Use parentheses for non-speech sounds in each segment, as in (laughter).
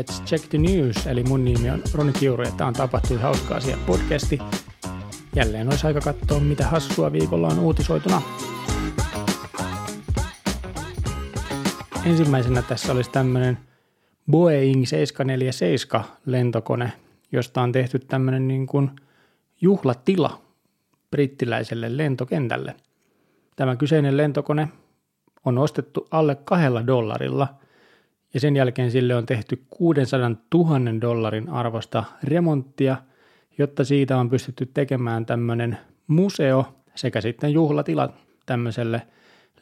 Let's Check the News, eli mun nimi on Roni Kiuru ja tää on Tapahtui hauska asia podcasti. Jälleen olisi aika katsoa, mitä hassua viikolla on uutisoituna. Ensimmäisenä tässä olisi tämmöinen Boeing 747 lentokone, josta on tehty tämmöinen niin kuin juhlatila brittiläiselle lentokentälle. Tämä kyseinen lentokone on ostettu alle kahdella dollarilla ja sen jälkeen sille on tehty 600 000 dollarin arvosta remonttia, jotta siitä on pystytty tekemään tämmöinen museo sekä sitten juhlatila tämmöiselle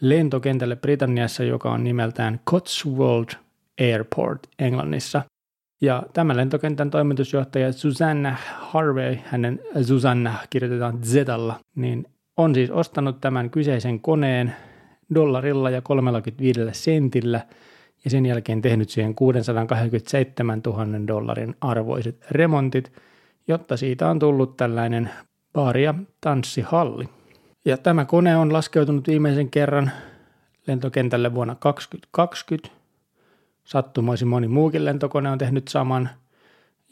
lentokentälle Britanniassa, joka on nimeltään Cotswold Airport Englannissa. Ja tämän lentokentän toimitusjohtaja Susanna Harvey, hänen Susanna kirjoitetaan Zalla, niin on siis ostanut tämän kyseisen koneen dollarilla ja 35 sentillä ja sen jälkeen tehnyt siihen 627 000 dollarin arvoiset remontit, jotta siitä on tullut tällainen baari- ja tanssihalli. Ja tämä kone on laskeutunut viimeisen kerran lentokentälle vuonna 2020. Sattumoisin moni muukin lentokone on tehnyt saman.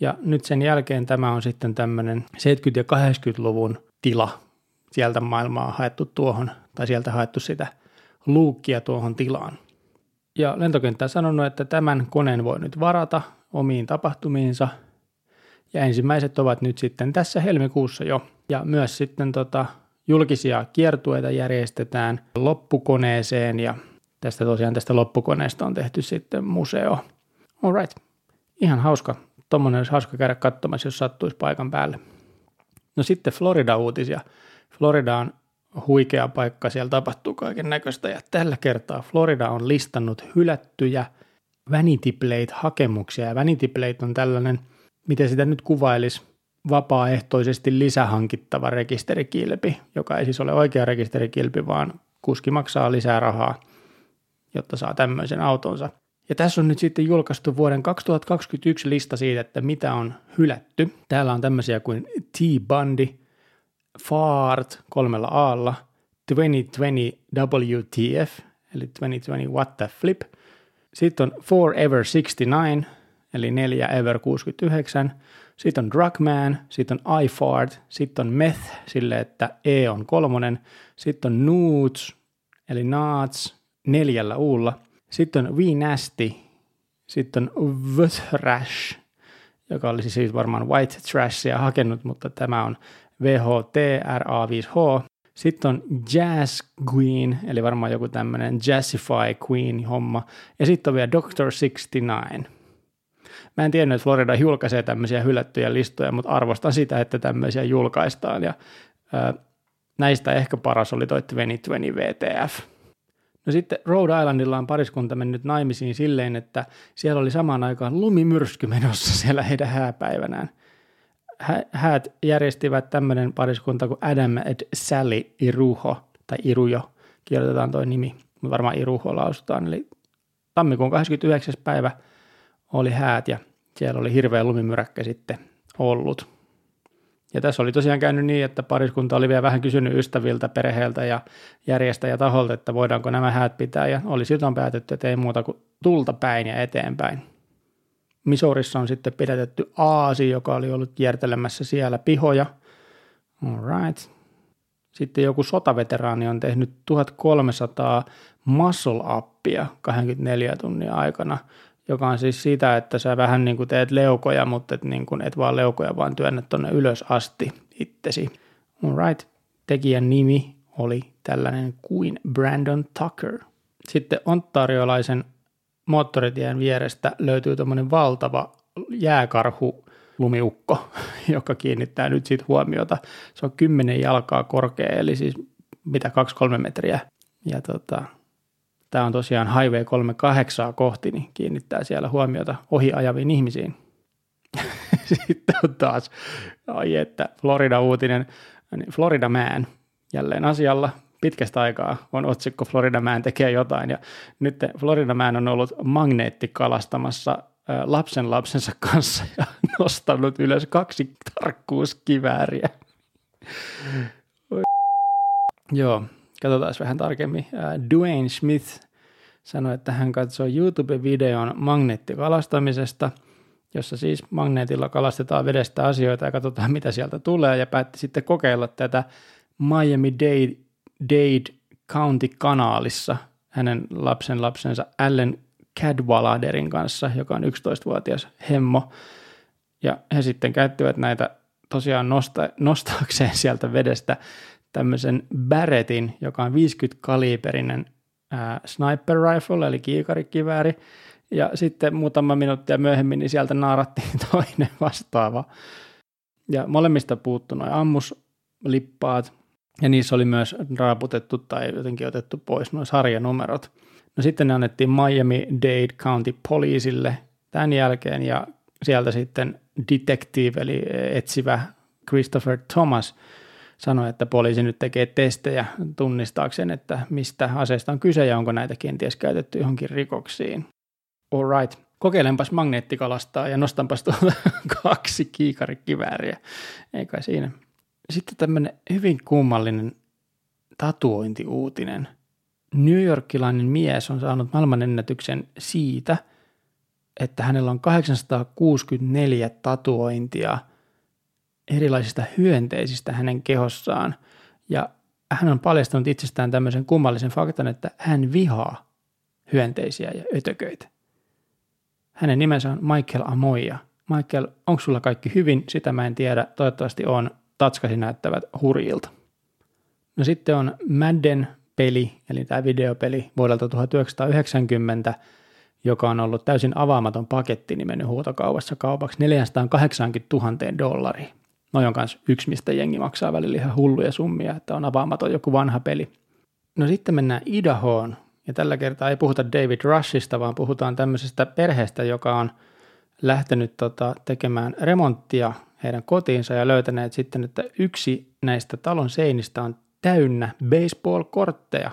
Ja nyt sen jälkeen tämä on sitten tämmöinen 70- ja 80-luvun tila. Sieltä maailmaa haettu tuohon, tai sieltä haettu sitä luukkia tuohon tilaan. Ja lentokenttä on sanonut, että tämän koneen voi nyt varata omiin tapahtumiinsa. Ja ensimmäiset ovat nyt sitten tässä helmikuussa jo. Ja myös sitten tota, julkisia kiertueita järjestetään loppukoneeseen ja tästä tosiaan tästä loppukoneesta on tehty sitten museo. Alright, ihan hauska. Tuommoinen olisi hauska käydä katsomassa, jos sattuisi paikan päälle. No sitten Florida-uutisia. Florida on huikea paikka, siellä tapahtuu kaiken näköistä ja tällä kertaa Florida on listannut hylättyjä Vanity Plate-hakemuksia ja Vanity Plate on tällainen, miten sitä nyt kuvailisi, vapaaehtoisesti lisähankittava rekisterikilpi, joka ei siis ole oikea rekisterikilpi, vaan kuski maksaa lisää rahaa, jotta saa tämmöisen autonsa. Ja tässä on nyt sitten julkaistu vuoden 2021 lista siitä, että mitä on hylätty. Täällä on tämmöisiä kuin T-Bundy, Fart kolmella aalla, 2020 WTF, eli 2020 What the Flip. Sitten on Forever 69, eli 4 Ever 69. Sitten on Drugman, sitten on iFart, sitten on Meth, sille että E on kolmonen. Sitten on Noots, eli Naats, neljällä uulla. Sitten on We Nasty, sitten on Vthrash, joka olisi siis varmaan White Trashia hakenut, mutta tämä on VHTRA5H. Sitten on Jazz Queen, eli varmaan joku tämmöinen Jazzify Queen-homma. Ja sitten on vielä Doctor 69. Mä en tiennyt, että Florida julkaisee tämmöisiä hylättyjä listoja, mutta arvostan sitä, että tämmöisiä julkaistaan. Ja ää, näistä ehkä paras oli toi 2020 VTF. No sitten Rhode Islandilla on pariskunta mennyt naimisiin silleen, että siellä oli samaan aikaan lumimyrsky menossa siellä heidän hääpäivänään – häät järjestivät tämmöinen pariskunta kuin Adam et Sally Iruho, tai Irujo, kirjoitetaan toi nimi, mutta varmaan Iruho lausutaan. Eli tammikuun 29. päivä oli häät ja siellä oli hirveä lumimyräkkä sitten ollut. Ja tässä oli tosiaan käynyt niin, että pariskunta oli vielä vähän kysynyt ystäviltä, perheeltä ja järjestäjätaholta, että voidaanko nämä häät pitää, ja oli siltä päätetty, että ei muuta kuin tulta päin ja eteenpäin. Misourissa on sitten pidätetty Aasi, joka oli ollut kiertelemässä siellä pihoja. Alright. Sitten joku sotaveteraani on tehnyt 1300 muscle uppia 24 tunnin aikana, joka on siis sitä, että sä vähän niin kuin teet leukoja, mutta et, niin kuin et vaan leukoja, vaan työnnät tonne ylös asti itsesi. Alright. Tekijän nimi oli tällainen kuin Brandon Tucker. Sitten ontariolaisen moottoritien vierestä löytyy tuommoinen valtava jääkarhu lumiukko, (laughs) joka kiinnittää nyt siitä huomiota. Se on 10 jalkaa korkea, eli siis mitä 2-3 metriä. Ja tota, tämä on tosiaan Highway 38 kohti, niin kiinnittää siellä huomiota ohi ajaviin ihmisiin. (laughs) Sitten on taas, ai että, Florida-uutinen, niin Florida Man jälleen asialla pitkästä aikaa on otsikko Florida Man tekee jotain ja nyt Florida Man on ollut magneettikalastamassa lapsen lapsensa kanssa ja (laughs) nostanut ylös kaksi tarkkuuskivääriä. (laughs) Joo, katsotaan vähän tarkemmin. Dwayne Smith sanoi, että hän katsoi YouTube-videon magneettikalastamisesta jossa siis magneetilla kalastetaan vedestä asioita ja katsotaan, mitä sieltä tulee, ja päätti sitten kokeilla tätä Miami-Dade Dade County-kanaalissa hänen lapsen lapsensa Allen Cadwalladerin kanssa, joka on 11-vuotias hemmo. Ja he sitten käyttivät näitä tosiaan nosta, nostaakseen (laughs) sieltä vedestä tämmöisen Barrettin, joka on 50-kaliberinen ää, sniper rifle, eli kiikarikivääri, ja sitten muutama minuuttia myöhemmin niin sieltä naarattiin (laughs) toinen vastaava. Ja molemmista puuttu noin ammuslippaat, ja niissä oli myös raaputettu tai jotenkin otettu pois nuo sarjanumerot. No sitten ne annettiin Miami-Dade County poliisille tämän jälkeen, ja sieltä sitten detective, eli etsivä Christopher Thomas sanoi, että poliisi nyt tekee testejä tunnistaakseen, että mistä aseesta on kyse ja onko näitä kenties käytetty johonkin rikoksiin. Alright, kokeilenpas magneettikalastaa ja nostanpas tuolta (laughs) kaksi kiikarikivääriä. Ei kai siinä. Sitten tämmöinen hyvin kummallinen tatuointiuutinen. New Yorkilainen mies on saanut maailmanennätyksen siitä, että hänellä on 864 tatuointia erilaisista hyönteisistä hänen kehossaan. Ja hän on paljastanut itsestään tämmöisen kummallisen faktan, että hän vihaa hyönteisiä ja ötököitä. Hänen nimensä on Michael Amoya. Michael, onko sulla kaikki hyvin? Sitä mä en tiedä. Toivottavasti on. Tatskasi näyttävät hurjilta. No sitten on Madden peli, eli tämä videopeli vuodelta 1990, joka on ollut täysin avaamaton paketti, niin mennyt huutokaupassa kaupaksi 480 000 dollaria. No on kanssa yksi, mistä jengi maksaa välillä ihan hulluja summia, että on avaamaton joku vanha peli. No sitten mennään Idahoon, ja tällä kertaa ei puhuta David Rushista, vaan puhutaan tämmöisestä perheestä, joka on lähtenyt tota, tekemään remonttia heidän kotiinsa ja löytäneet sitten, että yksi näistä talon seinistä on täynnä baseball-kortteja.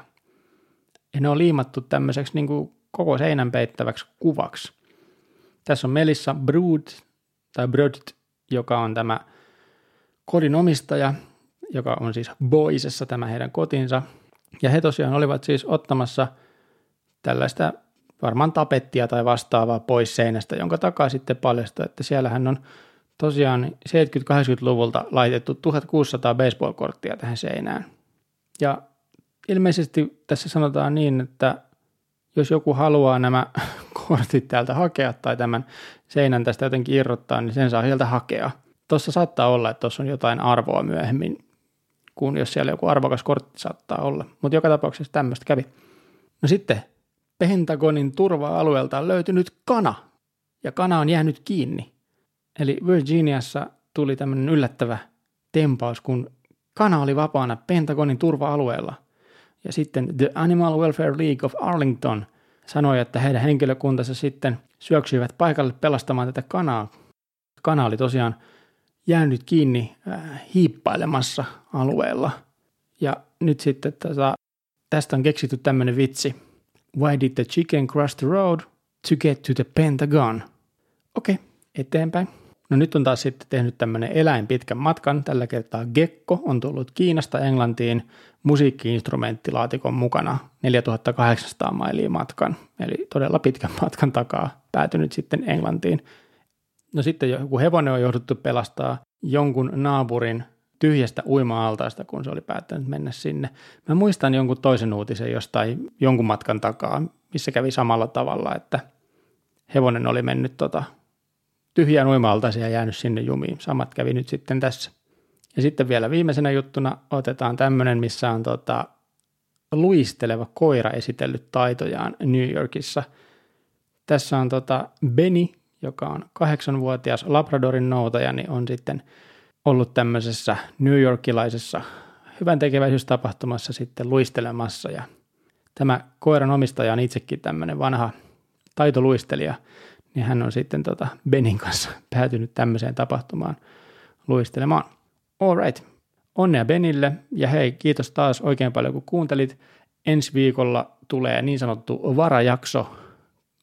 Ja ne on liimattu tämmöiseksi niin kuin koko seinän peittäväksi kuvaksi. Tässä on Melissa Brood, tai Brood, joka on tämä kodin omistaja, joka on siis Boisessa tämä heidän kotinsa. Ja he tosiaan olivat siis ottamassa tällaista varmaan tapettia tai vastaavaa pois seinästä, jonka takaa sitten paljastui, että siellähän on tosiaan 70-80-luvulta laitettu 1600 baseball-korttia tähän seinään. Ja ilmeisesti tässä sanotaan niin, että jos joku haluaa nämä (laughs) kortit täältä hakea tai tämän seinän tästä jotenkin irrottaa, niin sen saa sieltä hakea. Tuossa saattaa olla, että tuossa on jotain arvoa myöhemmin, kun jos siellä joku arvokas kortti saattaa olla. Mutta joka tapauksessa tämmöistä kävi. No sitten Pentagonin turva-alueelta on löytynyt kana, ja kana on jäänyt kiinni. Eli Virginiassa tuli tämmöinen yllättävä tempaus, kun kana oli vapaana Pentagonin turva-alueella. Ja sitten The Animal Welfare League of Arlington sanoi, että heidän henkilökuntansa sitten syöksyivät paikalle pelastamaan tätä kanaa. Kana oli tosiaan jäänyt kiinni äh, hiippailemassa alueella. Ja nyt sitten tätä, tästä on keksitty tämmöinen vitsi. Why did the chicken cross the road? To get to the Pentagon. Okei, okay, eteenpäin. No nyt on taas sitten tehnyt tämmöinen eläin pitkän matkan. Tällä kertaa Gekko on tullut Kiinasta Englantiin musiikkiinstrumenttilaatikon mukana 4800 mailia matkan. Eli todella pitkän matkan takaa päätynyt sitten Englantiin. No sitten joku hevonen on jouduttu pelastaa jonkun naapurin tyhjästä uima-altaasta, kun se oli päättänyt mennä sinne. Mä muistan jonkun toisen uutisen jostain jonkun matkan takaa, missä kävi samalla tavalla, että hevonen oli mennyt tota tyhjään uima ja jäänyt sinne jumiin. Samat kävi nyt sitten tässä. Ja sitten vielä viimeisenä juttuna otetaan tämmöinen, missä on tota, luisteleva koira esitellyt taitojaan New Yorkissa. Tässä on tota Benny, joka on kahdeksanvuotias Labradorin noutaja, niin on sitten ollut tämmöisessä New Yorkilaisessa hyvän tekeväisyystapahtumassa sitten luistelemassa ja tämä koiran omistaja on itsekin tämmöinen vanha taitoluistelija, niin hän on sitten tota Benin kanssa (laughs) päätynyt tämmöiseen tapahtumaan luistelemaan. All right. Onnea Benille ja hei, kiitos taas oikein paljon kun kuuntelit. Ensi viikolla tulee niin sanottu varajakso,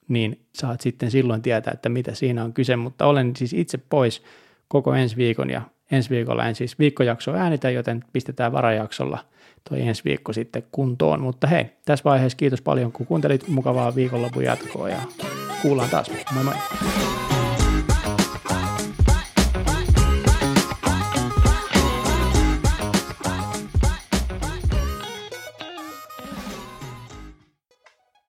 niin saat sitten silloin tietää, että mitä siinä on kyse, mutta olen siis itse pois koko ensi viikon ja ensi viikolla en siis viikkojakso äänitä, joten pistetään varajaksolla toi ensi viikko sitten kuntoon. Mutta hei, tässä vaiheessa kiitos paljon kun kuuntelit, mukavaa viikonlopun jatkoa ja kuullaan taas. Moi moi!